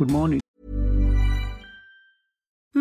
Good morning.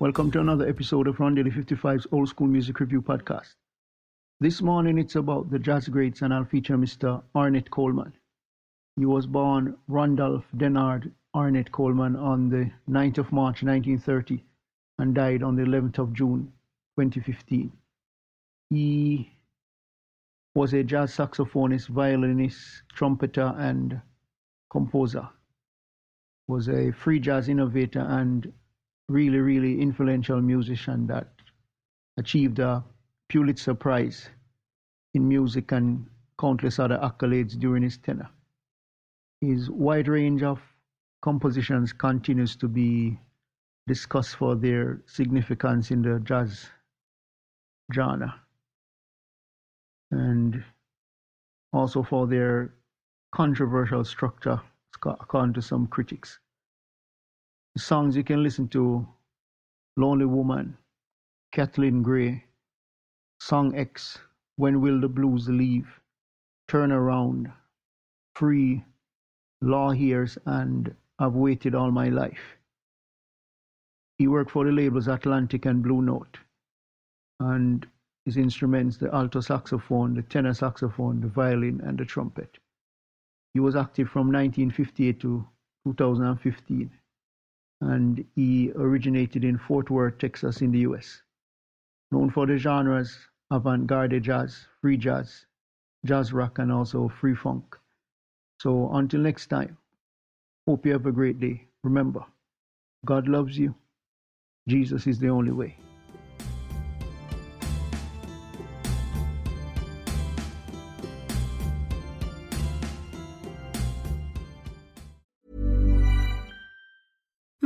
Welcome to another episode of Rondelle 55's Old School Music Review Podcast. This morning it's about the jazz greats and I'll feature Mr. Ornette Coleman. He was born Randolph Denard Ornette Coleman on the 9th of March 1930 and died on the 11th of June 2015. He was a jazz saxophonist, violinist, trumpeter, and composer. Was a free jazz innovator and really, really influential musician that achieved a Pulitzer Prize in music and countless other accolades during his tenure. His wide range of compositions continues to be discussed for their significance in the jazz genre and also for their controversial structure, according to some critics songs you can listen to Lonely Woman, Kathelin Gray, Song X, When Will the Blues Leave, Turn Around, Free, Law Years, and I've Waited All My Life. He worked for the labels Atlantic and Blue Note, and his instruments the alto saxophone, the tenor saxophone, the violin, and the trumpet. He was active from 1958 to 2015 and he originated in Fort Worth, Texas, in the US. Known for the genres avant garde jazz, free jazz, jazz rock, and also free funk. So until next time, hope you have a great day. Remember, God loves you, Jesus is the only way.